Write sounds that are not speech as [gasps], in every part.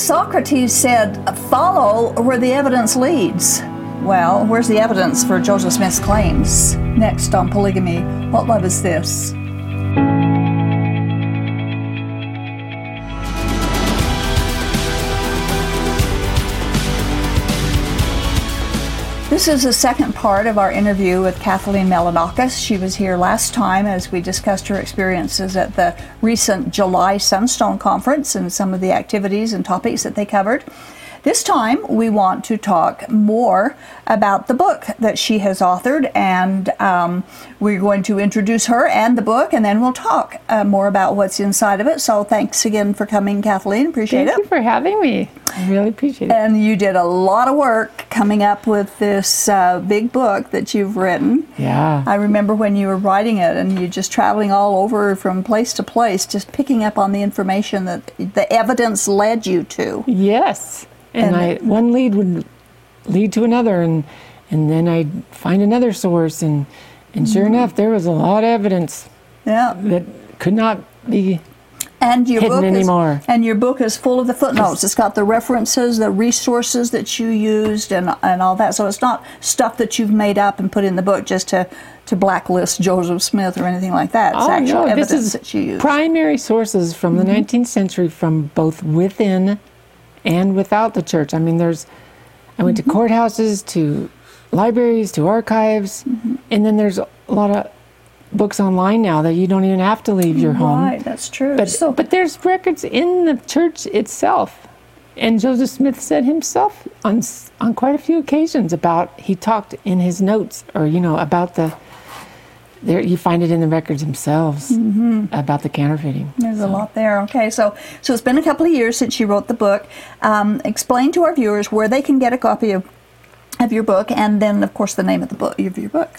Socrates said, follow where the evidence leads. Well, where's the evidence for Joseph Smith's claims? Next on polygamy, what love is this? This is the second part of our interview with Kathleen Melonakos. She was here last time as we discussed her experiences at the recent July Sunstone Conference and some of the activities and topics that they covered. This time, we want to talk more about the book that she has authored, and um, we're going to introduce her and the book, and then we'll talk uh, more about what's inside of it. So, thanks again for coming, Kathleen. Appreciate Thank it. Thank you for having me. I really appreciate it. And you did a lot of work coming up with this uh, big book that you've written. Yeah. I remember when you were writing it and you just traveling all over from place to place, just picking up on the information that the evidence led you to. Yes. And, And- I one lead would lead to another and and then I'd find another source and and sure Mm-hmm. enough there was a lot of evidence Yeah. that could not be And your Hidden book anymore. Is, and your book is full of the footnotes. It's got the references, the resources that you used, and and all that. So it's not stuff that you've made up and put in the book just to to blacklist Joseph Smith or anything like that. It's Oh, actual no, evidence this is that you primary sources from the 19th century from both within and without the church. I mean, there's, I went to mm-hmm. courthouses, to libraries, to archives, mm-hmm. and then there's a lot of books online now that you don't even have to leave your home. Right, that's true. But, so, but there's records in the church itself. And Joseph Smith said himself on, on quite a few occasions about, he talked in his notes or, you know, about the, there, you find it in the records themselves about the counterfeiting. There's a lot there. Okay, so so it's been a couple of years since you wrote the book. Um, explain to our viewers where they can get a copy of of your book, and then of course the name of the book of your book.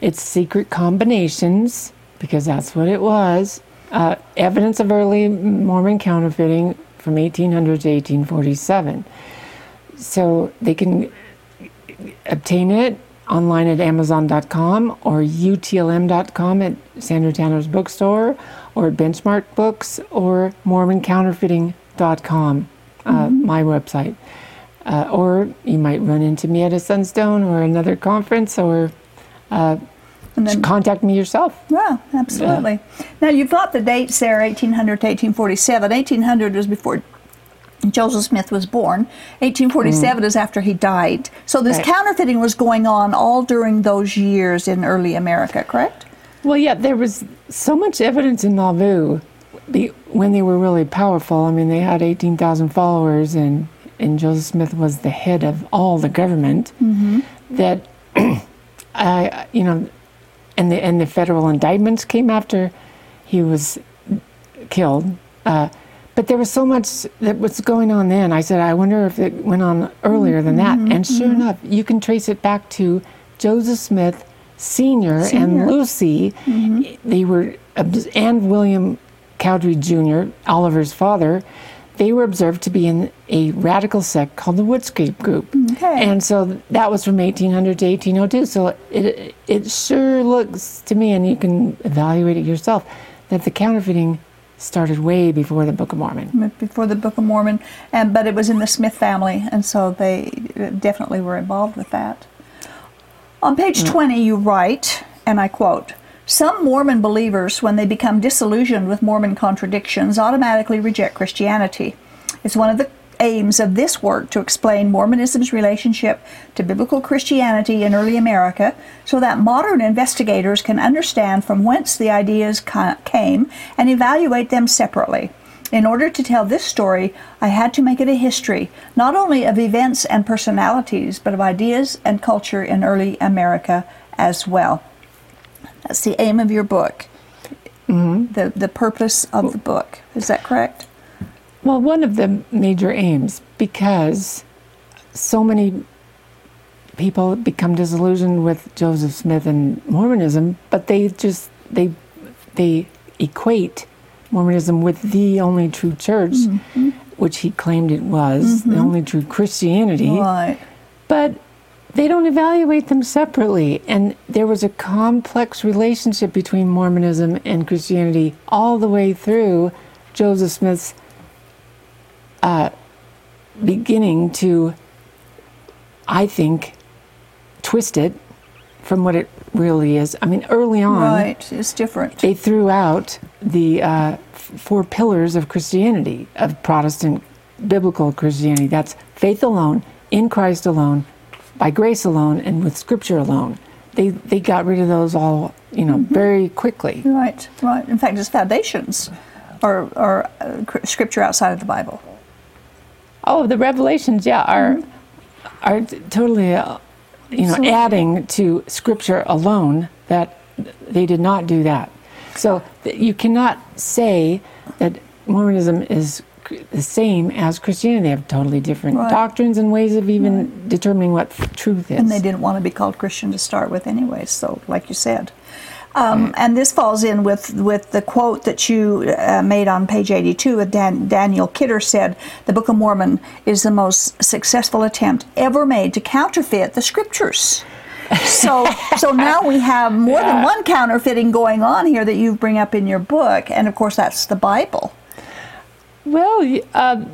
It's secret combinations because that's what it was. Uh, evidence of early Mormon counterfeiting from 1800 to 1847. So they can obtain it online at Amazon.com or UTLM.com at Sandra Tanner's bookstore or at Benchmark Books or MormonCounterfeiting.com, uh, my website. Uh, or you might run into me at a Sunstone or another conference or And then, contact me yourself. yeah, absolutely. Now you've got the dates there, 1800 to 1847. 1800 was before Joseph Smith was born. 1847 is after he died. So this Right. counterfeiting was going on all during those years in early America, correct? Well, yeah, there was so much evidence in Nauvoo be, when they were really powerful. I mean, they had 18,000 followers, and, and Joseph Smith was the head of all the government. That, [clears throat] I, you know, and the, and the federal indictments came after he was killed. Uh, but there was so much that was going on then. I said, I wonder if it went on earlier than that. Mm-hmm. And sure mm-hmm. enough, you can trace it back to Joseph Smith Sr. Senior. and Lucy. Mm-hmm. They were, and William Cowdery Jr., Oliver's father. They were observed to be in a radical sect called the Woodscrape Group. Okay. And so that was from 1800 to 1802. So it, it sure looks to me, and you can evaluate it yourself, that the counterfeiting started way before the Book of Mormon. before the Book of Mormon, and but it was in the Smith family, and so they definitely were involved with that. On page mm. 20, you write, and I quote, some Mormon believers, when they become disillusioned with Mormon contradictions, automatically reject Christianity. It's one of the aims of this work to explain Mormonism's relationship to biblical Christianity in early America so that modern investigators can understand from whence the ideas ca- came and evaluate them separately. In order to tell this story, I had to make it a history, not only of events and personalities, but of ideas and culture in early America as well. That's the aim of your book, mm-hmm. the, the purpose of the book. Is that correct? Well, one of the major aims, because so many people become disillusioned with Joseph Smith and Mormonism, but they just they they equate Mormonism with the only true church, mm-hmm. which he claimed it was, the mm-hmm. only true Christianity. Right. But they don't evaluate them separately. And there was a complex relationship between Mormonism and Christianity all the way through Joseph Smith's uh, beginning to, I think, twist it from what it really is. I mean, early on, Right, it's different. they threw out the uh, f- four pillars of Christianity, of Protestant biblical Christianity. That's faith alone, in Christ alone, by grace alone, and with Scripture alone. They they got rid of those all, you know, very quickly. Right, right. In fact, its foundations are, are uh, scripture outside of the Bible. Oh, the revelations, yeah, are are totally, uh, you know, Absolutely. adding to Scripture alone. That they did not do that. So th- you cannot say that Mormonism is cr- the same as Christianity. They have totally different Right. doctrines and ways of even determining what truth is. And they didn't want to be called Christian to start with, anyway. So, like you said, um, and this falls in with with the quote that you uh, made on page eighty-two. With Dan, Daniel Kidder said, "The Book of Mormon is the most successful attempt ever made to counterfeit the Scriptures." so, so now we have more than one counterfeiting going on here that you bring up in your book, and of course, that's the Bible. well, uh,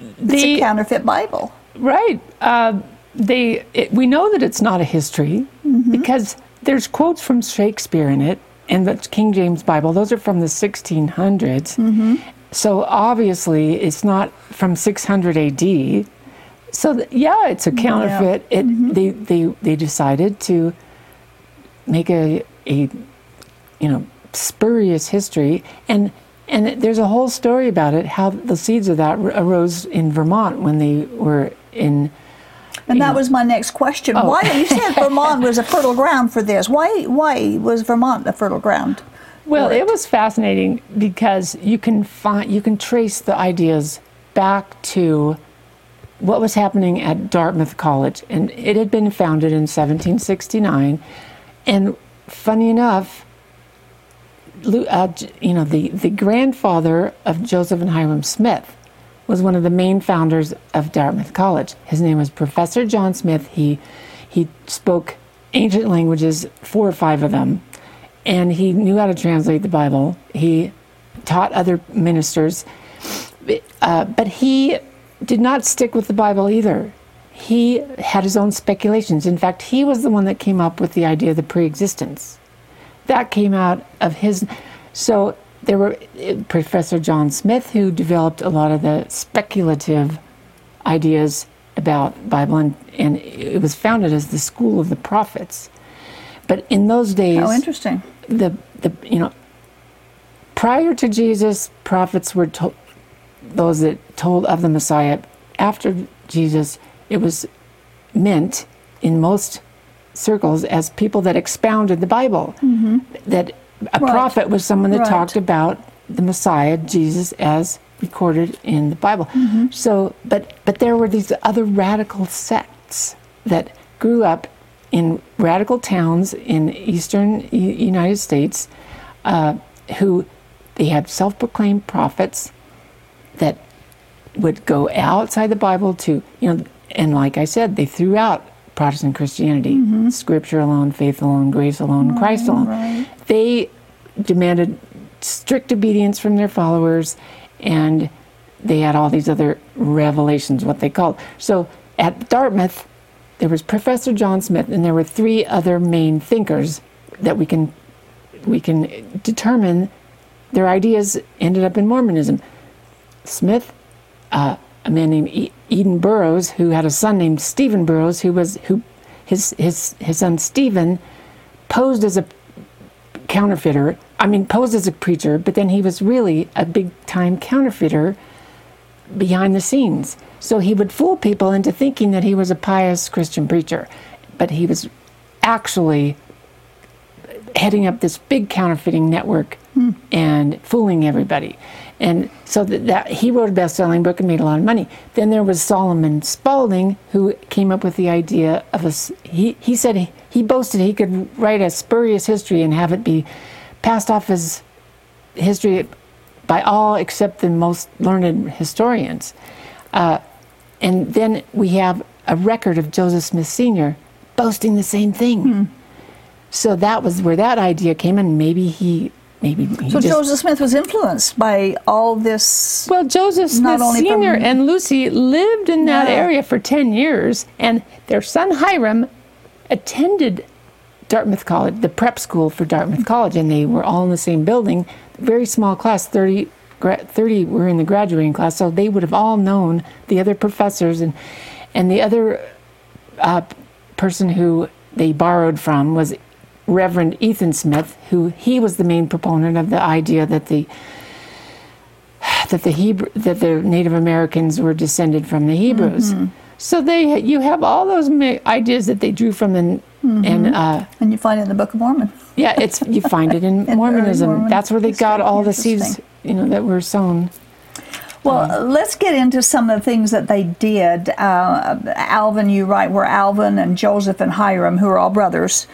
It's a the counterfeit Bible. Right. Uh, they it, we know that it's not a history because there's quotes from Shakespeare in it and the King James Bible. Those are from the 1600s. Mm-hmm. So obviously it's not from 600 AD. So th- yeah, it's a counterfeit. It mm-hmm. they, they they decided to make a a you know spurious history and and there's a whole story about it how the seeds of that arose in Vermont when they were in And that was my next question. Oh. Why you said [laughs] Vermont was a fertile ground for this? Why why was Vermont a fertile ground? well for it was fascinating because you can find you can trace the ideas back to what was happening at Dartmouth College and it had been founded in 1769 and funny enough uh, you know the the grandfather of Joseph and Hyrum Smith was one of the main founders of Dartmouth College. His name was Professor John Smith. He he spoke ancient languages, four or five of them, and he knew how to translate the Bible. He taught other ministers, uh, but he did not stick with the Bible either. He had his own speculations. In fact, he was the one that came up with the idea of the pre-existence that came out of his so there were uh, professor john smith who developed a lot of the speculative ideas about bible and, and it was founded as the school of the prophets but in those days How interesting. the the you know prior to Jesus, prophets were told those that told of the Messiah. After Jesus, it was meant in most circles as people that expounded the Bible. That a Mm-hmm. Right. prophet was someone that Right. talked about the Messiah, Jesus, as recorded in the Bible. Mm-hmm. So, but but there were these other radical sects that grew up in radical towns in eastern U- United States, uh, who they had self-proclaimed prophets that would go outside the Bible to you know, and like I said, they threw out Protestant Christianity, Scripture alone, faith alone, grace alone, Christ alone. right. They demanded strict obedience from their followers, and they had all these other revelations, what they called. So at Dartmouth, there was Professor John Smith, and there were three other main thinkers that we can we can determine their ideas ended up in Mormonism. Smith, uh, a man named E- Eden Burroughs, who had a son named Stephen Burroughs, who was who his his his son Stephen posed as a counterfeiter. I mean, posed as a preacher, but then he was really a big time counterfeiter behind the scenes. So he would fool people into thinking that he was a pious Christian preacher, but he was actually heading up this big counterfeiting network hmm. and fooling everybody. And so that, that he wrote a best-selling book and made a lot of money. Then there was Solomon Spaulding who came up with the idea of a. he he said he, boasted he could write a spurious history and have it be passed off as history by all except the most learned historians. Uh, and then we have a record of Joseph Smith Sr. boasting the same thing. So that was where that idea came in. Maybe he maybe he So just, Joseph Smith was influenced by all this. Well, Joseph Smith Sr. from- and Lucy lived in that Yeah. area for 10 years, and their son Hyrum attended Dartmouth College, the prep school for Dartmouth College, and they were all in the same building. Very small class, 30, 30 were in the graduating class, so they would have all known the other professors and and the other uh, person who they borrowed from was Reverend Ethan Smith, who he was the main proponent of the idea that the that the Hebrew that the Native Americans were descended from the Hebrews. So they you have all those ideas that they drew from and and uh, And you find it in the Book of Mormon. yeah, it's you find it in [laughs] early Mormonism. Mormon That's where they got all the seeds, you know, that were sown. Well, let's get into some of the things that they did. Uh, Alvin, you write, were Alvin and Joseph and Hyrum, who are all brothers.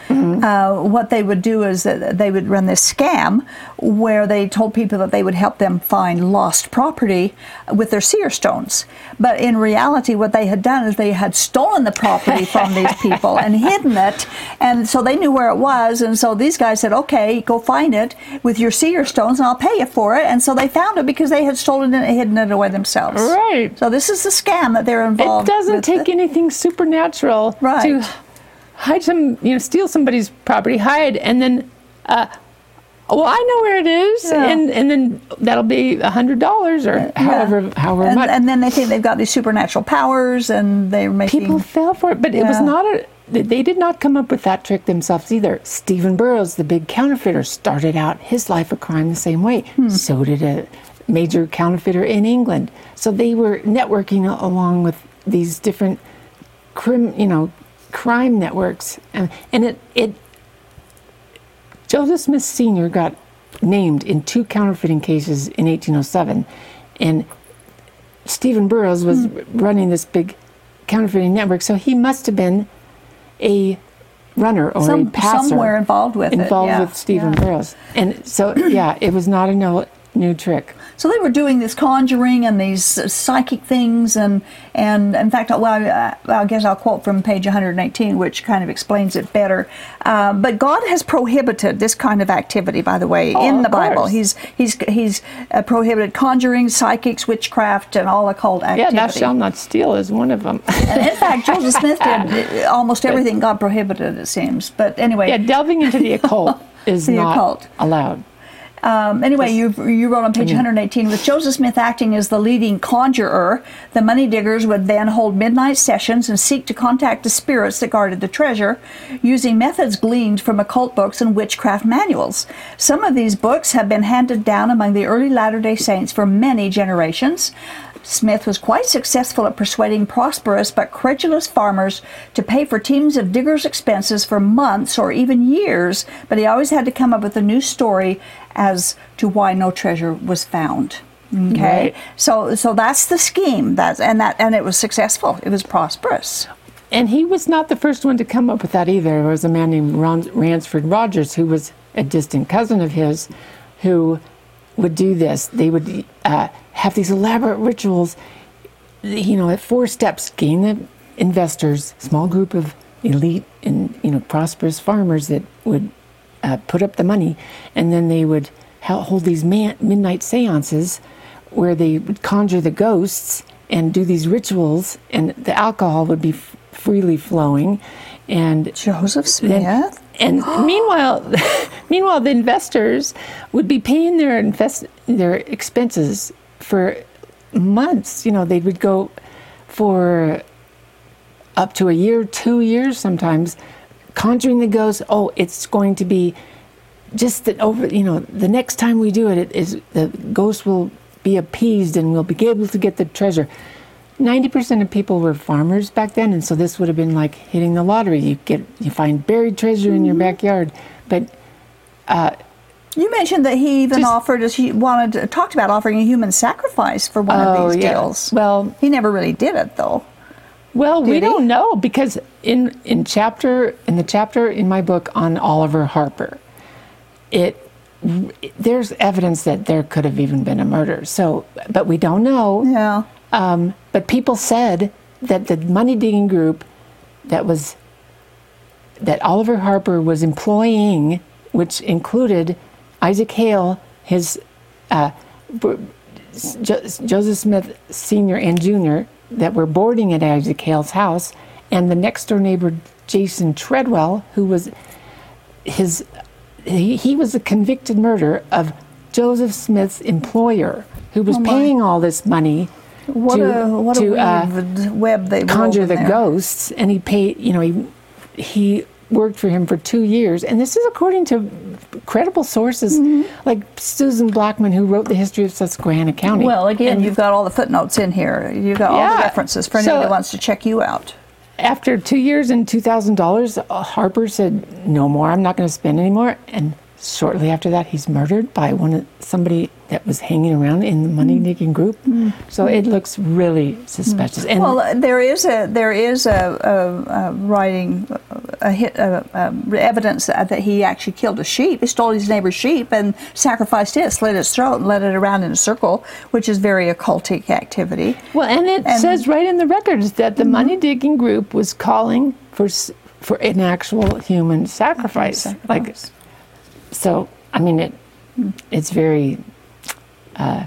Uh, what they would do is that they would run this scam where they told people that they would help them find lost property with their seer stones. But in reality, what they had done is they had stolen the property [laughs] from these people and hidden it. And so they knew where it was. And so these guys said, okay, go find it with your seer stones and I'll pay you for it. And so they found it because they had stolen it and hidden it away themselves. Right. So this is the scam that they're involved. In it doesn't take anything supernatural Right. to hide some, you know, steal somebody's property, hide, and then, uh, well, I know where it is, Yeah. and and then that'll be a hundred dollars or however however and, much. and then they think they've got these supernatural powers and they're making. People fell for it, but it was not a. They did not come up with that trick themselves either. Stephen Burroughs, the big counterfeiter, started out his life of crime the same way. Hmm. So did a major counterfeiter in England. So they were networking along with these different, crim, you know, crime networks, and, and it it. Joseph Smith Sr. got named in two counterfeiting cases in 1807, and Stephen Burroughs was Hmm. running this big counterfeiting network, so he must have been a runner or a Some, passer somewhere involved with it. involved yeah, with Stephen yeah. Burroughs. And so, yeah, it was not a no, new trick. So they were doing this conjuring and these uh, psychic things, and and in fact, well, I, I guess I'll quote from page 118, which kind of explains it better. Uh, but God has prohibited this kind of activity, by the way, Oh, in the Bible. course. He's he's he's uh, prohibited conjuring, psychics, witchcraft, and all occult activity. Yeah, thou shalt not steal is one of them. In fact, [laughs] Joseph Smith did uh, almost everything God prohibited, it seems. But anyway, yeah, delving into the [laughs] occult is The not occult. allowed. Um, anyway, you, you wrote on page 118 with Joseph Smith acting as the leading conjurer, the money diggers would then hold midnight sessions and seek to contact the spirits that guarded the treasure using methods gleaned from occult books and witchcraft manuals. Some of these books have been handed down among the early Latter day Saints for many generations. Smith was quite successful at persuading prosperous but credulous farmers to pay for teams of diggers' expenses for months or even years, but he always had to come up with a new story as to why no treasure was found. Okay, Right. so so that's the scheme. That's and that and it was successful. It was prosperous. And he was not the first one to come up with that either. There was a man named Ron, Ransford Rogers who was a distant cousin of his who would do this. They would uh, have these elaborate rituals, you know, at four steps gain the investors, small group of elite and, you know, prosperous farmers that would uh, put up the money, and then they would ha- hold these man- midnight seances where they would conjure the ghosts and do these rituals, and the alcohol would be f- freely flowing, and Joseph then- Smith. and [gasps] meanwhile, [laughs] meanwhile, the investors would be paying their invest their expenses for months. You know, they would go for up to a year, two years sometimes, conjuring the ghost. Oh, it's going to be just that over. You know, the next time we do it, it is the ghost will be appeased and we'll be able to get the treasure. Ninety percent of people were farmers back then, and so this would have been like hitting the lottery. You get you find buried treasure in your mm-hmm. backyard, but uh, You mentioned that he even Just- offered, as he wanted, talked about offering a human sacrifice for one Oh, of these yeah. deals. Well- he never really did it though. Well, we he? don't know because in in chapter in the chapter in my book on Oliver Harper, it there's evidence that there could have even been a murder. So, but we don't know. Yeah. Um, but people said that the money digging group that was that Oliver Harper was employing, which included Isaac Hale, his uh, jo- Joseph Smith Sr. and Jr. that were boarding at Isaac Hale's house, and the next door neighbor Jason Treadwell, who was his he, he was a convicted murderer of Joseph Smith's employer, who was Oh, paying all this money What to, a what to a uh, web they conjure the there. ghosts, and he paid. You know, he he worked for him for two years, and this is according to credible sources Mm-hmm. like Susan Blackman, who wrote the history of Susquehanna County. Well, again, And you've got all the footnotes in here. You've got all the references for anybody So- that wants to check you out. after two years and two thousand dollars, Harper said, "No more. I'm not going to spend any more." And shortly after that, he's murdered by one of somebody that was hanging around in the Mm. money making group. So it looks really suspicious. And Well, there is a there is a, a, a writing a, hit a, a evidence that, that he actually killed a sheep. He stole his neighbor's sheep and sacrificed it, slit its throat, and led it around in a circle, which is very occultic activity. Well, and it And- says right in the records that the money digging group was calling for for an actual human sacrifice. Like so, I mean it. It's very uh,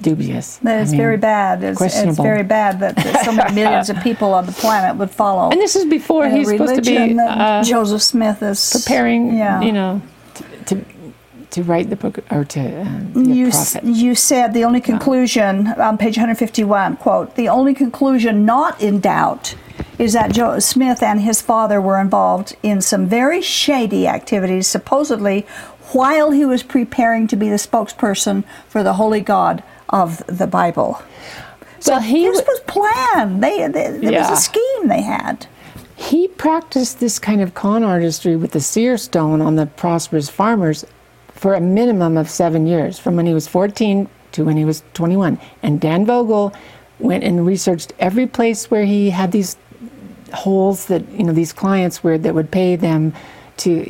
dubious. That I mean, very bad. It's, it's very bad that, so many [laughs] millions of people on the planet would follow. And this is before he's supposed to be uh, Joseph Smith is preparing. Yeah. You know, to, to to write the book or to um, be you, prophet. you said the only conclusion on page 151 quote the only conclusion not in doubt is that Joe Smith and his father were involved in some very shady activities supposedly while he was preparing to be the spokesperson for the holy God of the Bible. well, he this was planned. They, they it Yeah. was a scheme they had. he practiced this kind of con artistry with the seer stone on the prosperous farmers for a minimum of seven years, from when he was 14 to when he was 21. And Dan Vogel went and researched every place where he had these holes that you know these clients were that would pay them to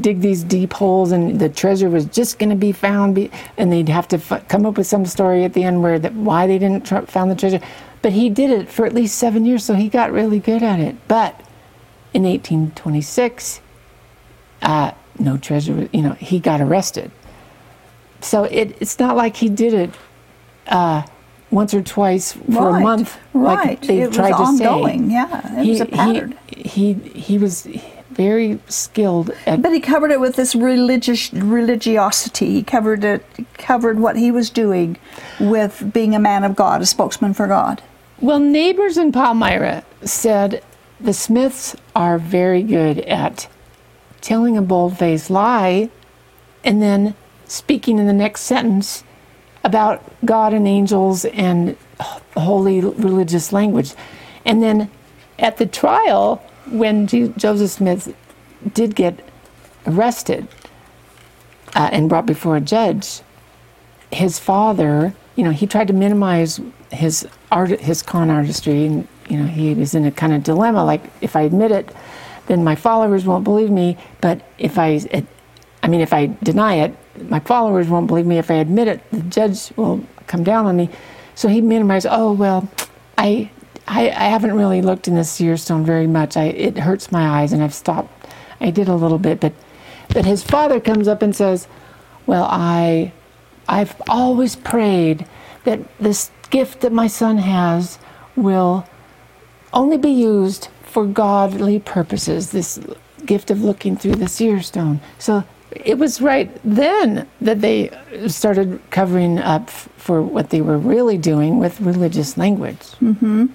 dig these deep holes and the treasure was just going to be found be, and they'd have to f- come up with some story at the end where that why they didn't tr- found the treasure but he did it for at least seven years so he got really good at it but in 1826 uh, no treasure was- you know he got arrested so it, it's not like he did it uh, once or twice for right. a month Right. like they it tried was to ongoing. say Yeah. It was a pattern. he, he he was very skilled at But he covered it with this religious religiosity. He covered it, covered what he was doing with being a man of God, a spokesman for God. well neighbors in palmyra said the smiths are very good at telling a bold-faced lie and then speaking in the next sentence about god and angels and holy religious language and then at the trial when joseph smith did get arrested uh, and brought before a judge his father, you know, he tried to minimize his art, his con artistry, and you know, he was in a kind of dilemma. Like, if I admit it, then my followers won't believe me. But if I, I mean, if I deny it, my followers won't believe me. If I admit it, the judge will come down on me. So he minimized. Oh well, I, I, I haven't really looked in the seer stone very much. I, it hurts my eyes, and I've stopped. I did a little bit, but, but his father comes up and says, "Well, I." I've always prayed that this gift that my son has will only be used for godly purposes, this gift of looking through the seer stone. So it was right then that they started covering up f- for what they were really doing with religious language. Mm-hmm.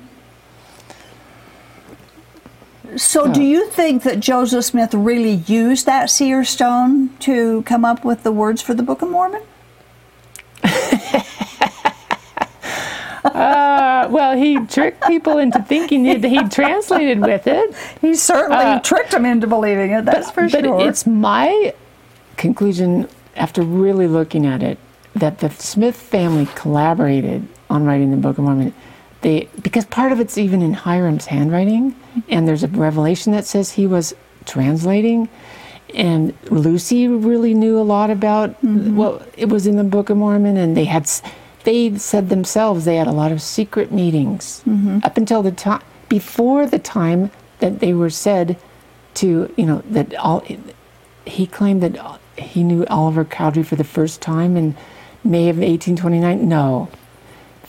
So, do you think that Joseph Smith really used that seer stone to come up with the words for the Book of Mormon? Uh, well, he tricked people into thinking that he translated with it. He certainly Uh, tricked them into believing it. That's for but sure. it's my conclusion after really looking at it that the Smith family collaborated on writing the Book of Mormon. They because part of it's even in Hyrum's handwriting, and there's a revelation that says he was translating. And Lucy really knew a lot about mm-hmm. what it was in the Book of Mormon, and they had they said themselves they had a lot of secret meetings mm-hmm. up until the time before the time that they were said to you know that all he claimed that he knew Oliver Cowdery for the first time in May of 1829? No.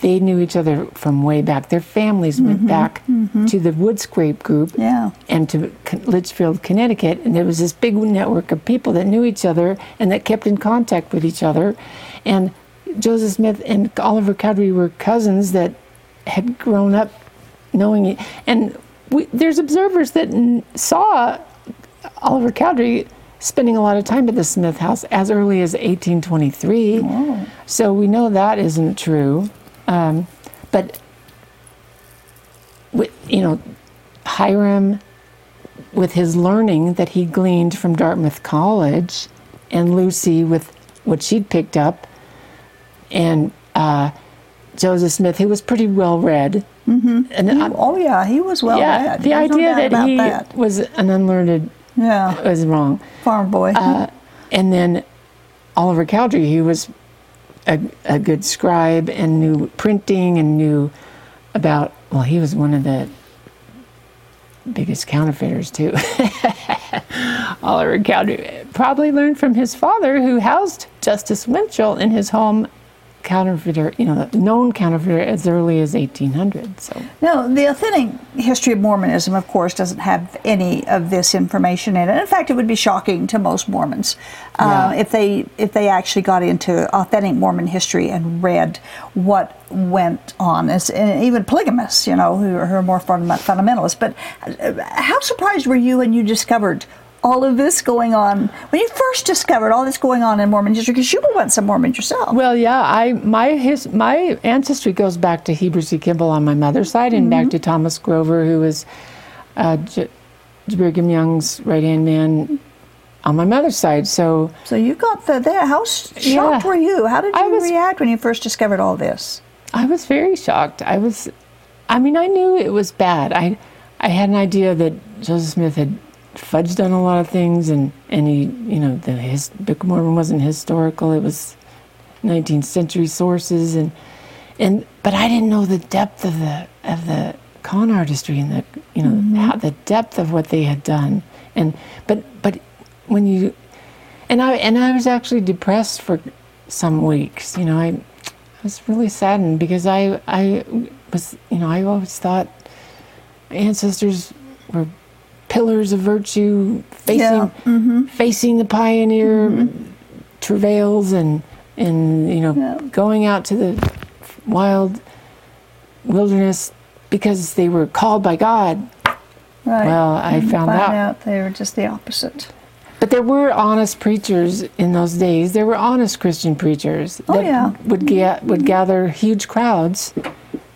They knew each other from way back. Their families went mm-hmm, back mm-hmm. to the Woodscrape group Yeah. and to Litchfield, Connecticut. And there was this big network of people that knew each other and that kept in contact with each other. And Joseph Smith and Oliver Cowdery were cousins that had grown up knowing it. And we, there's observers that n- saw Oliver Cowdery spending a lot of time at the Smith house as early as 1823. So we know that isn't true. Um, but, with, you know, Hyrum, with his learning that he gleaned from Dartmouth College, and Lucy with what she'd picked up, and uh, Joseph Smith, who was pretty well read. Mm-hmm. And I- Oh yeah, he was well yeah, read. the There's idea doubt that he that. was an unlearned Yeah, was wrong. farm boy. Uh, and then Oliver Cowdery, he was a, a good scribe and knew printing and knew about, well, he was one of the biggest counterfeiters too. [laughs] Oliver Cowdery probably learned from his father, who housed Justus Winchell in his home counterfeiter, you know, known counterfeiter as early as 1800. So. No, the authentic history of Mormonism, of course, doesn't have any of this information in it. In fact, it would be shocking to most Mormons uh, Yeah. if they if they actually got into authentic Mormon history and read what went on. As, and even polygamists, you know, who are, who are more fundament- fundamentalist. But uh, how surprised were you when you discovered? All of this going on when you first discovered all this going on in Mormon history, because you were once a Mormon yourself. Well, yeah, I my his my ancestry goes back to Heber C. Kimball on my mother's side, and back to Thomas Grover, who was uh, J- Brigham Young's right hand man on my mother's side. So So you got the there. How shocked Yeah. were you? How did you was- react when you first discovered all this? I was very shocked. I was, I mean, I knew it was bad. I I had an idea that Joseph Smith had fudged on a lot of things, and and he, you know, the his Book of Mormon wasn't historical. It was 19th century sources, and and but I didn't know the depth of the of the con artistry and the you know mm-hmm. how the depth of what they had done, and but but when you and I and I was actually depressed for some weeks. You know, I I was really saddened because I I was you know I always thought ancestors were pillars of virtue facing Yeah, mm-hmm. facing the pioneer travails and and you know Yeah. going out to the wild wilderness because they were called by God. Right. Well, I And found find out. they were just the opposite. But there were honest preachers in those days. There were honest Christian preachers Oh, that yeah. would get would gather huge crowds.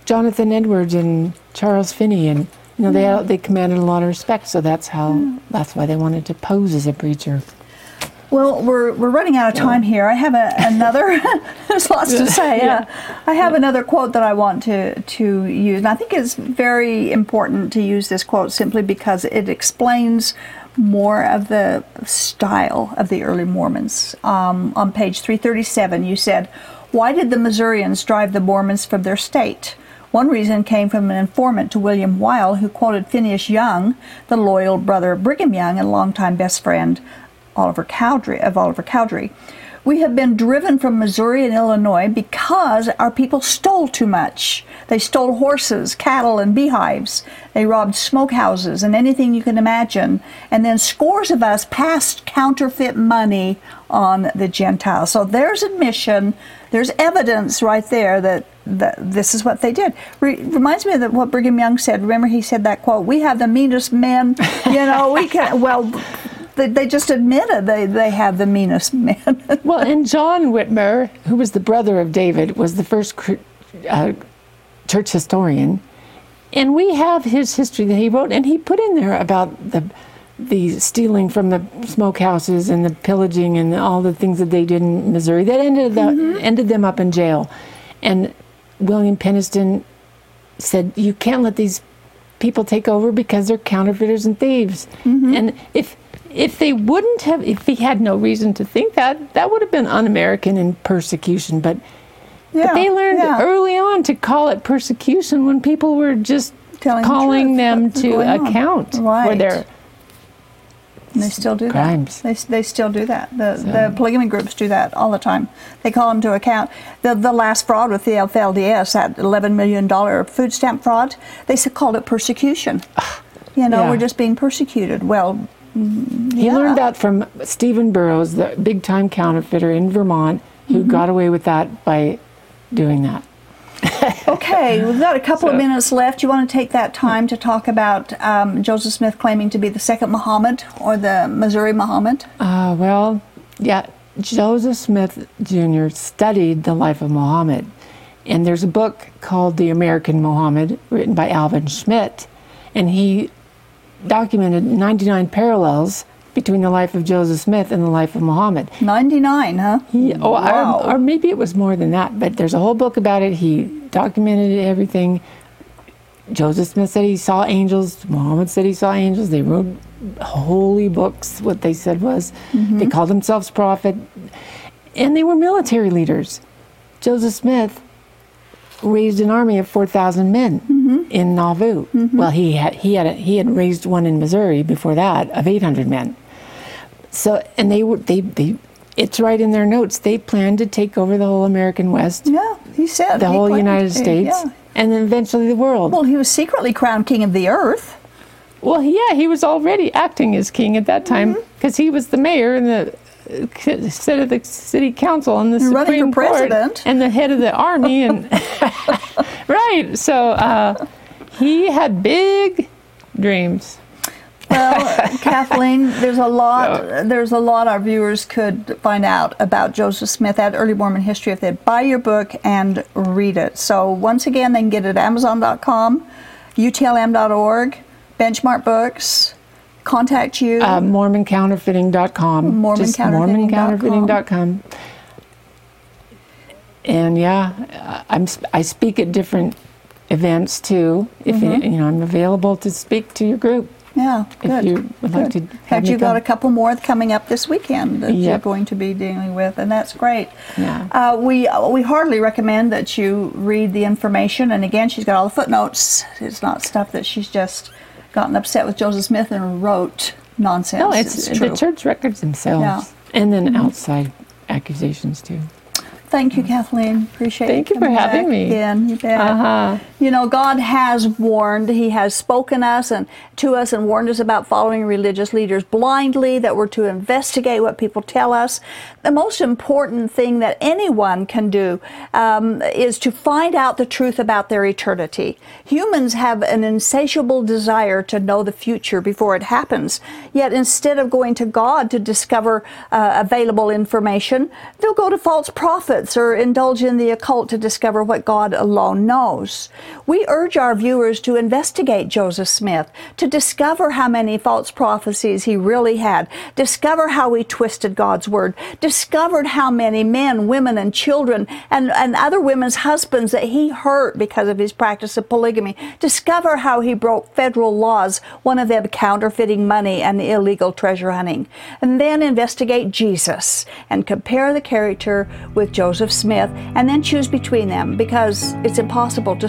Jonathan Edwards and Charles Finney, and you know they they commanded a lot of respect. So that's how that's why they wanted to pose as a preacher. Well, we're, we're running out of time here. I have a, another. [laughs] there's lots to say. Yeah. Yeah. I have another quote that I want to to use, and I think it's very important to use this quote simply because it explains more of the style of the early Mormons. Um, on page 337, you said, "Why did the Missourians drive the Mormons from their state?" One reason came from an informant to William Wyl, who quoted Phineas Young, the loyal brother of Brigham Young and longtime best friend Oliver Cowdery of Oliver Cowdery. We have been driven from Missouri and Illinois because our people stole too much. They stole horses, cattle, and beehives. They robbed smokehouses and anything you can imagine. And then scores of us passed counterfeit money on the Gentiles. So there's admission, there's evidence right there that, that this is what they did. Re- reminds me of the, what Brigham Young said. Remember, he said that quote, We have the meanest men, [laughs] you know, we can, well, they, they just admitted they, they have the meanest [laughs] men. Well, and John Whitmer, who was the brother of David, was the first uh, church historian, and we have his history that he wrote, and he put in there about the the stealing from the smokehouses and the pillaging and all the things that they did in Missouri that ended the, ended them up in jail, and William Peniston said you can't let these people take over because they're counterfeiters and thieves. Mm-hmm. And if if they wouldn't have, if he had no reason to think that, that would have been un-American and persecution. But yeah, they learned yeah. early on to call it persecution when people were just Telling calling truth, them to account for their And they still do crimes. that. They, they still do that. The, the polygamy groups do that all the time. They call them to account. The, the last fraud with the FLDS, that $11 million food stamp fraud, they called it persecution. You know, Yeah. we're just being persecuted. Well, He Yeah. learned that from Stephen Burroughs, the big time counterfeiter in Vermont, who Mm-hmm. got away with that by doing that. [laughs] okay, we've got a couple of minutes left. You want to take that time to talk about um, Joseph Smith claiming to be the second Muhammad or the Missouri Muhammad? Uh, well, yeah, Joseph Smith Jr. studied the life of Muhammad. And there's a book called The American Muhammad, written by Alvin Schmidt. And he documented 99 parallels between the life of Joseph Smith and the life of Muhammad. 99, huh? He, oh, Wow. or, or maybe it was more than that, but there's a whole book about it. He documented everything. Joseph Smith said he saw angels. Muhammad said he saw angels. They wrote holy books. What they said was Mm-hmm. they called themselves prophet, and they were military leaders. Joseph Smith raised an army of four thousand men Mm-hmm. in Nauvoo. Well, he had he had a, he had raised one in Missouri before that of eight hundred men. So, and they were they they. It's right in their notes. They planned to take over the whole American West, Yeah, he said. the he whole United to, States, Yeah. and then eventually the world. Well, he was secretly crowned king of the earth. Well, yeah, he was already acting as king at that time Mm-hmm. because he was the mayor and the uh, head of the city council and the running Supreme for Court president. and the head of the army and [laughs] right. So uh, he had big dreams. Well, Kathleen, there's a lot. There's a lot our viewers could find out about Joseph Smith at Early Mormon History if they'd buy your book and read it. So once again, they can get it at Amazon.com, UTLM.org, Benchmark Books. Contact you. Uh, MormonCounterfeiting.com. MormonCounterfeiting.com. MormonCounterfeiting.com. And yeah, uh, I'm I speak at different events too. If you, you know, I'm available to speak to your group. Yeah, if good. you would like to have Have you got a couple more coming up this weekend that you're going to be dealing with, and that's great. Yeah. Uh, we we hardly recommend that you read the information. And again, she's got all the footnotes. It's not stuff that she's just gotten upset with Joseph Smith and wrote nonsense. No, it's, true. the church records themselves, Yeah. Mm-hmm. and then outside accusations too. Thank you, Kathleen. Appreciate it. Thank you you for having me. Again, you bet. Uh-huh. You know, God has warned. He has spoken us and to us and warned us about following religious leaders blindly. That we're to investigate what people tell us. The most important thing that anyone can do um, is to find out the truth about their eternity. Humans have an insatiable desire to know the future before it happens. Yet, instead of going to God to discover uh, available information, they'll go to false prophets or indulge in the occult to discover what God alone knows. We urge our viewers to investigate Joseph Smith, to discover how many false prophecies he really had, discover how he twisted God's word, discovered how many men, women, and children and, and other women's husbands that he hurt because of his practice of polygamy, discover how he broke federal laws, one of them counterfeiting money and illegal treasure hunting, and then investigate Jesus and compare the character with Joseph Smith and then choose between them because it's impossible to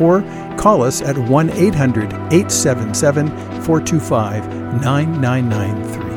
or call us at 1 800 877 425 9993.